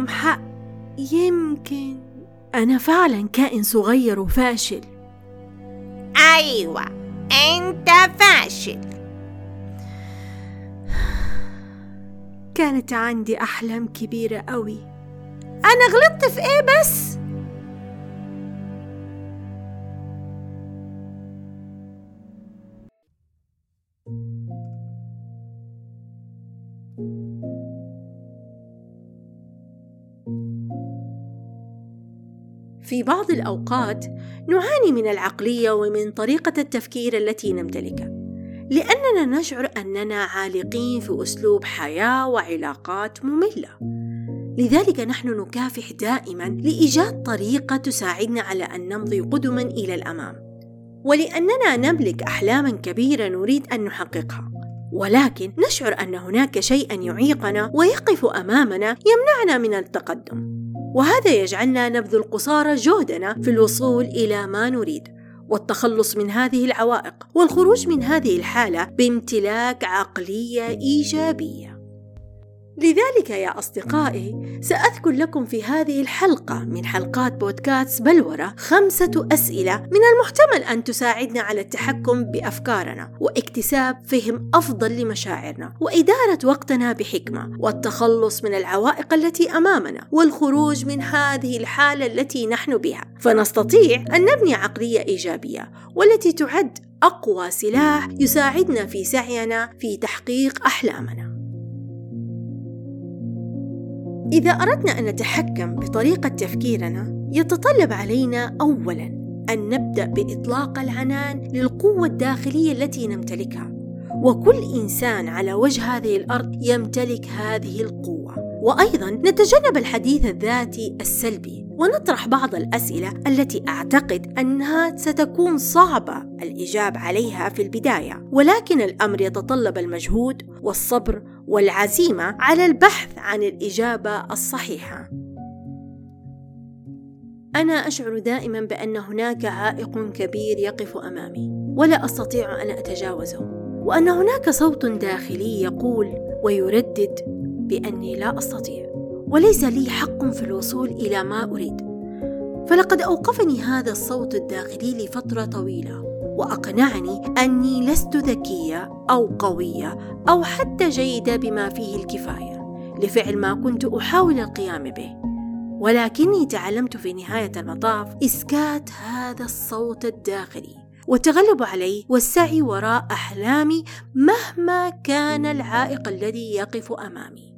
عندهم حق. يمكن أنا فعلا كائن صغير وفاشل أيوة أنت فاشل. كانت عندي أحلام كبيرة أوي. أنا غلطت في إيه بس؟ في بعض الأوقات نعاني من العقلية ومن طريقة التفكير التي نمتلكها لأننا نشعر أننا عالقين في أسلوب حياة وعلاقات مملة. لذلك نحن نكافح دائما لإيجاد طريقة تساعدنا على أن نمضي قدما إلى الأمام. ولأننا نملك أحلاما كبيرة نريد أن نحققها. ولكن نشعر أن هناك شيئا يعيقنا ويقف أمامنا يمنعنا من التقدم. وهذا يجعلنا نبذل قصارى جهدنا في الوصول إلى ما نريد. والتخلص من هذه العوائق والخروج من هذه الحالة بامتلاك عقلية إيجابية. لذلك يا أصدقائي سأذكر لكم في هذه الحلقة من حلقات بودكاست بلورة خمسة أسئلة من المحتمل أن تساعدنا على التحكم بأفكارنا واكتساب فهم أفضل لمشاعرنا وإدارة وقتنا بحكمة والتخلص من العوائق التي أمامنا والخروج من هذه الحالة التي نحن بها. فنستطيع أن نبني عقلية إيجابية والتي تعد أقوى سلاح يساعدنا في سعينا في تحقيق أحلامنا. إذا أردنا أن نتحكم بطريقة تفكيرنا يتطلب علينا أولاً أن نبدأ بإطلاق العنان للقوة الداخلية التي نمتلكها. وكل إنسان على وجه هذه الأرض يمتلك هذه القوة. وأيضا نتجنب الحديث الذاتي السلبي ونطرح بعض الأسئلة التي أعتقد أنها ستكون صعبة الإجابة عليها في البداية. ولكن الأمر يتطلب المجهود والصبر والعزيمة على البحث عن الإجابة الصحيحة. أنا أشعر دائما بأن هناك عائق كبير يقف أمامي ولا أستطيع أن أتجاوزه وأن هناك صوت داخلي يقول ويردد بأني لا أستطيع. وليس لي حق في الوصول إلى ما أريد. فلقد أوقفني هذا الصوت الداخلي لفترة طويلة وأقنعني أني لست ذكية أو قوية أو حتى جيدة بما فيه الكفاية لفعل ما كنت أحاول القيام به. ولكني تعلمت في نهاية المطاف إسكات هذا الصوت الداخلي والتغلب عليه والسعي وراء أحلامي مهما كان العائق الذي يقف أمامي.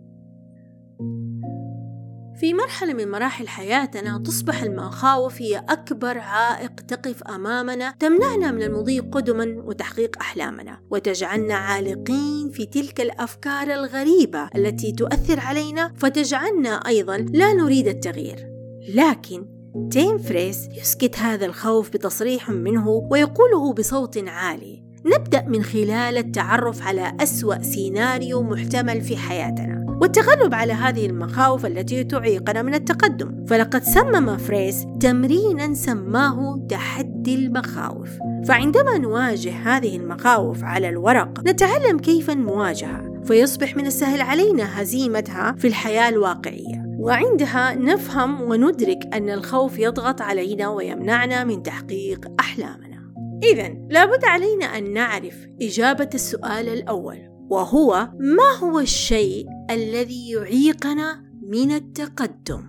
في مرحلة من مراحل حياتنا تصبح المخاوف هي أكبر عائق تقف أمامنا تمنعنا من المضي قدما وتحقيق أحلامنا. وتجعلنا عالقين في تلك الأفكار الغريبة التي تؤثر علينا فتجعلنا أيضا لا نريد التغيير. لكن تيم فريس يسكت هذا الخوف بتصريح منه ويقوله بصوت عالي. نبدأ من خلال التعرف على أسوأ سيناريو محتمل في حياتنا. والتغلب على هذه المخاوف التي تعيقنا من التقدم. فلقد صمم فريس تمرينا سماه تحدي المخاوف. فعندما نواجه هذه المخاوف على الورق نتعلم كيف نواجهها. فيصبح من السهل علينا هزيمتها في الحياة الواقعية. وعندها نفهم وندرك أن الخوف يضغط علينا ويمنعنا من تحقيق أحلامنا. إذا لابد علينا أن نعرف إجابة السؤال الأول. وهو ما هو الشيء الذي يعيقنا من التقدم.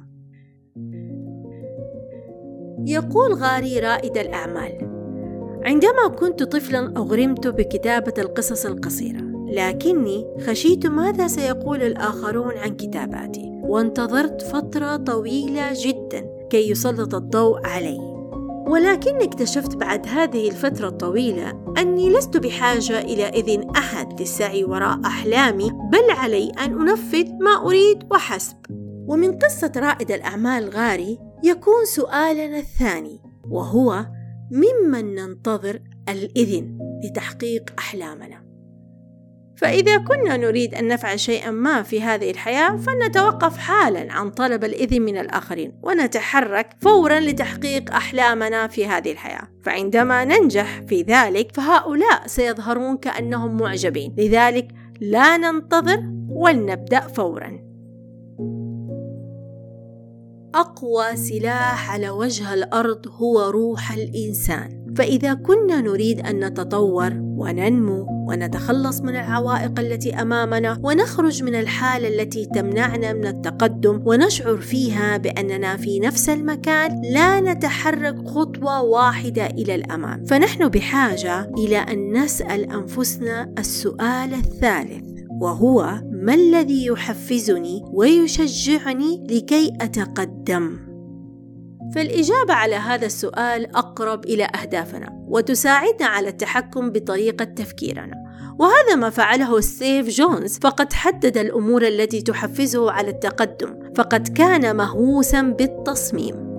يقول غاري رائد الأعمال عندما كنت طفلا أغرمت بكتابة القصص القصيرة لكني خشيت ماذا سيقول الآخرون عن كتاباتي وانتظرت فترة طويلة جدا كي يسلط الضوء علي. ولكني اكتشفت بعد هذه الفترة الطويلة أني لست بحاجة إلى إذن أحد للسعي وراء أحلامي بل علي أن أنفذ ما أريد وحسب. ومن قصة رائد الأعمال غاري يكون سؤالنا الثاني وهو ممن ننتظر الإذن لتحقيق أحلامنا؟ فإذا كنا نريد أن نفعل شيئا ما في هذه الحياة فلنتوقف حالا عن طلب الإذن من الآخرين ونتحرك فورا لتحقيق أحلامنا في هذه الحياة. فعندما ننجح في ذلك فهؤلاء سيظهرون كأنهم معجبين. لذلك لا ننتظر ولنبدأ فورا. أقوى سلاح على وجه الأرض هو روح الإنسان. فإذا كنا نريد أن نتطور وننمو ونتخلص من العوائق التي أمامنا ونخرج من الحالة التي تمنعنا من التقدم ونشعر فيها بأننا في نفس المكان لا نتحرك خطوة واحدة إلى الأمام. فنحن بحاجة إلى أن نسأل أنفسنا السؤال الثالث وهو ما الذي يحفزني ويشجعني لكي أتقدم؟ فالإجابة على هذا السؤال أقرب إلى أهدافنا وتساعدنا على التحكم بطريقة تفكيرنا. وهذا ما فعله ستيف جونز فقد حدد الأمور التي تحفزه على التقدم فقد كان مهووسا بالتصميم.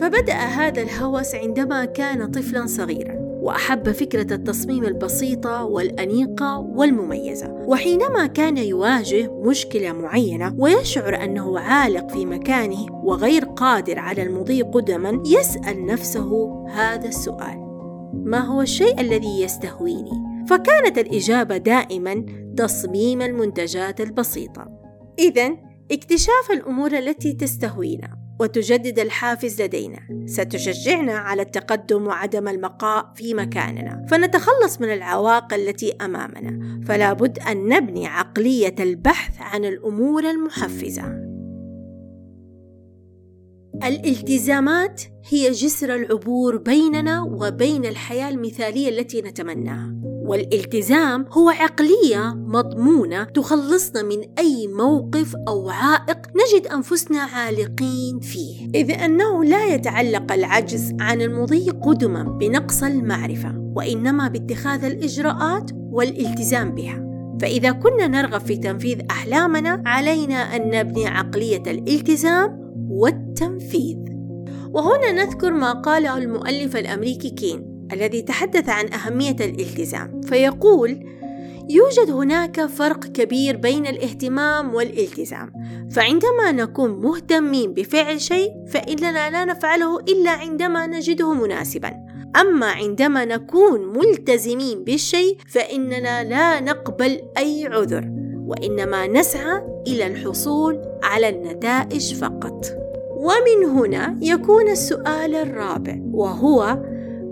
فبدأ هذا الهوس عندما كان طفلا صغيرا. وأحب فكرة التصميم البسيطة والأنيقة والمميزة. وحينما كان يواجه مشكلة معينة ويشعر أنه عالق في مكانه وغير قادر على المضي قدما يسأل نفسه هذا السؤال ما هو الشيء الذي يستهويني؟ فكانت الإجابة دائما تصميم المنتجات البسيطة. اذا اكتشاف الأمور التي تستهوينا. وتجدد الحافز لدينا. ستشجعنا على التقدم وعدم البقاء في مكاننا. فنتخلص من العوائق التي أمامنا. فلا بد أن نبني عقلية البحث عن الأمور المحفزة. الالتزامات هي جسر العبور بيننا وبين الحياة المثالية التي نتمناها. والالتزام هو عقلية مضمونة تخلصنا من أي موقف أو عائق نجد أنفسنا عالقين فيه. إذ أنه لا يتعلق العجز عن المضي قدما بنقص المعرفة وإنما باتخاذ الإجراءات والالتزام بها. فإذا كنا نرغب في تنفيذ أحلامنا علينا أن نبني عقلية الالتزام والتنفيذ. وهنا نذكر ما قاله المؤلف الأمريكي كين الذي تحدث عن أهمية الالتزام فيقول يوجد هناك فرق كبير بين الاهتمام والالتزام فعندما نكون مهتمين بفعل شيء فإننا لا نفعله إلا عندما نجده مناسبا. أما عندما نكون ملتزمين بالشيء فإننا لا نقبل أي عذر وإنما نسعى إلى الحصول على النتائج فقط. ومن هنا يكون السؤال الرابع وهو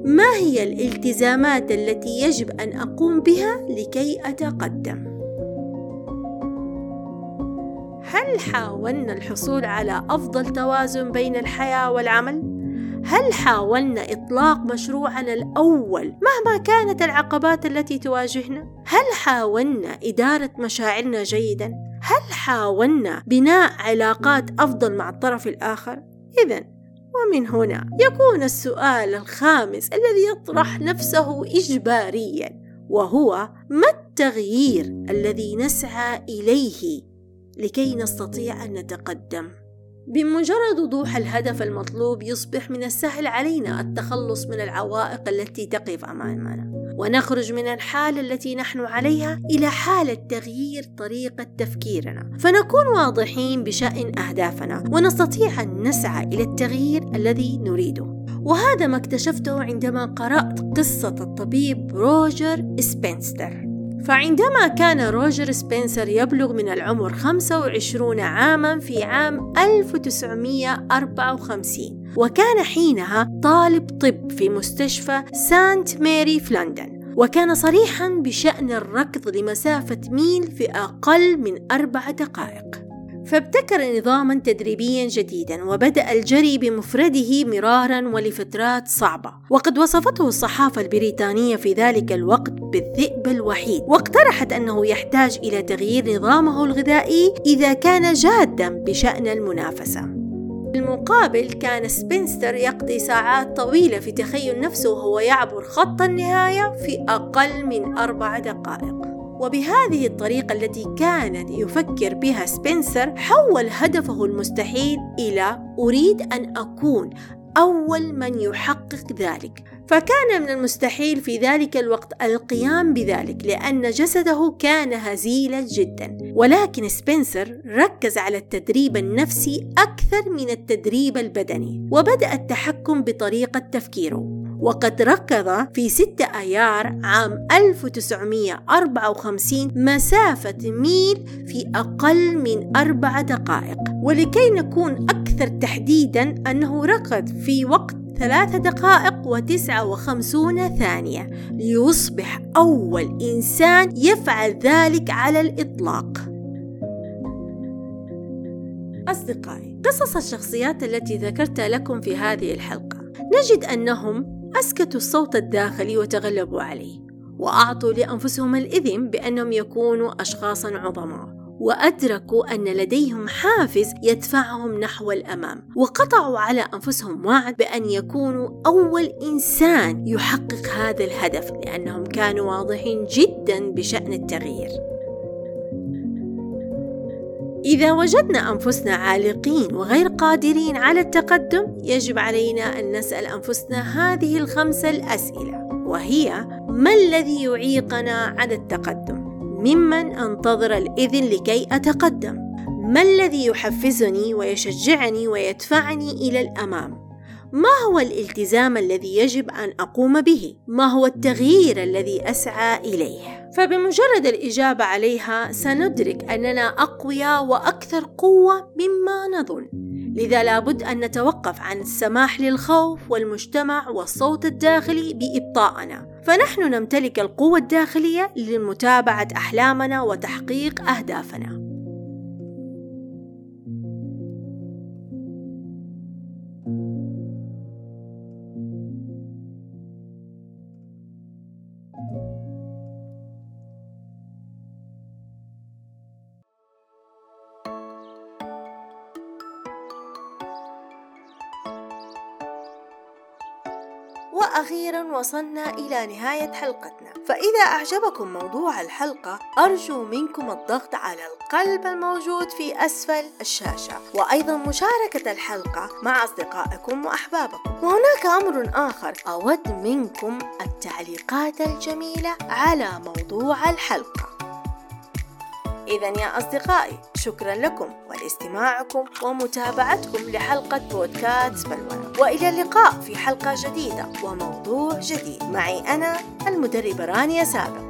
ما هي الالتزامات التي يجب أن أقوم بها لكي أتقدم؟ هل حاولنا الحصول على أفضل توازن بين الحياة والعمل؟ هل حاولنا إطلاق مشروعنا الأول مهما كانت العقبات التي تواجهنا؟ هل حاولنا إدارة مشاعرنا جيدا؟ هل حاولنا بناء علاقات أفضل مع الطرف الآخر؟ اذا ومن هنا يكون السؤال الخامس الذي يطرح نفسه إجباريا وهو ما التغيير الذي نسعى إليه لكي نستطيع أن نتقدم؟ بمجرد وضوح الهدف المطلوب يصبح من السهل علينا التخلص من العوائق التي تقف أمامنا. ونخرج من الحالة التي نحن عليها إلى حالة تغيير طريقة تفكيرنا. فنكون واضحين بشأن أهدافنا ونستطيع أن نسعى إلى التغيير الذي نريده. وهذا ما اكتشفته عندما قرأت قصة الطبيب روجر سبنستر. فعندما كان روجر سبنسر يبلغ من العمر 25 عاما في عام 1954 وكان حينها طالب طب في مستشفى سانت ماري في لندن وكان صريحا بشأن الركض لمسافة ميل في أقل من أربع دقائق. فابتكر نظاما تدريبيا جديدا وبدأ الجري بمفرده مرارا ولفترات صعبة. وقد وصفته الصحافة البريطانية في ذلك الوقت بالذئب الوحيد. واقترحت أنه يحتاج إلى تغيير نظامه الغذائي إذا كان جادا بشأن المنافسة. بالمقابل كان سبنستر يقضي ساعات طويلة في تخيل نفسه وهو يعبر خط النهاية في أقل من أربع دقائق. وبهذه الطريقة التي كان يفكر بها سبنسر حول هدفه المستحيل إلى أريد أن أكون أول من يحقق ذلك. فكان من المستحيل في ذلك الوقت القيام بذلك لأن جسده كان هزيلا جدا. ولكن سبنسر ركز على التدريب النفسي أكثر من التدريب البدني وبدأ التحكم بطريقة تفكيره. وقد ركض في 6 أيار عام 1954 مسافة ميل في أقل من أربع دقائق. ولكي نكون أكثر تحديدا أنه رقد في وقت ثلاث دقائق وتسعة وخمسون ثانية. ليصبح أول إنسان يفعل ذلك على الإطلاق. أصدقائي قصص الشخصيات التي ذكرتها لكم في هذه الحلقة. نجد أنهم أسكتوا الصوت الداخلي وتغلبوا عليه وأعطوا لأنفسهم الإذن بأنهم يكونوا أشخاصا عظماء وأدركوا أن لديهم حافز يدفعهم نحو الأمام وقطعوا على أنفسهم وعد بأن يكونوا أول إنسان يحقق هذا الهدف لأنهم كانوا واضحين جدا بشأن التغيير. إذا وجدنا أنفسنا عالقين وغير قادرين على التقدم يجب علينا أن نسأل أنفسنا هذه الخمسة الأسئلة وهي ما الذي يعيقنا على التقدم؟ ممن أنتظر الإذن لكي أتقدم ما الذي يحفزني ويشجعني ويدفعني إلى الأمام ما هو الالتزام الذي يجب أن أقوم به؟ ما هو التغيير الذي أسعى إليه؟ فبمجرد الإجابة عليها سندرك أننا أقوياء وأكثر قوة مما نظن لذا لابد أن نتوقف عن السماح للخوف والمجتمع والصوت الداخلي بإبطائنا فنحن نمتلك القوة الداخلية لمتابعة أحلامنا وتحقيق أهدافنا وأخيرا وصلنا إلى نهاية حلقتنا. فإذا أعجبكم موضوع الحلقة أرجو منكم الضغط على القلب الموجود في أسفل الشاشة. وأيضا مشاركة الحلقة مع أصدقائكم وأحبابكم. وهناك أمر آخر أود منكم التعليقات الجميلة على موضوع الحلقة. إذا يا أصدقائي شكرا لكم ولاستماعكم ومتابعتكم لحلقة بودكاست بلونة وإلى اللقاء في حلقة جديدة وموضوع جديد. معي أنا المدربة رانيا سابق.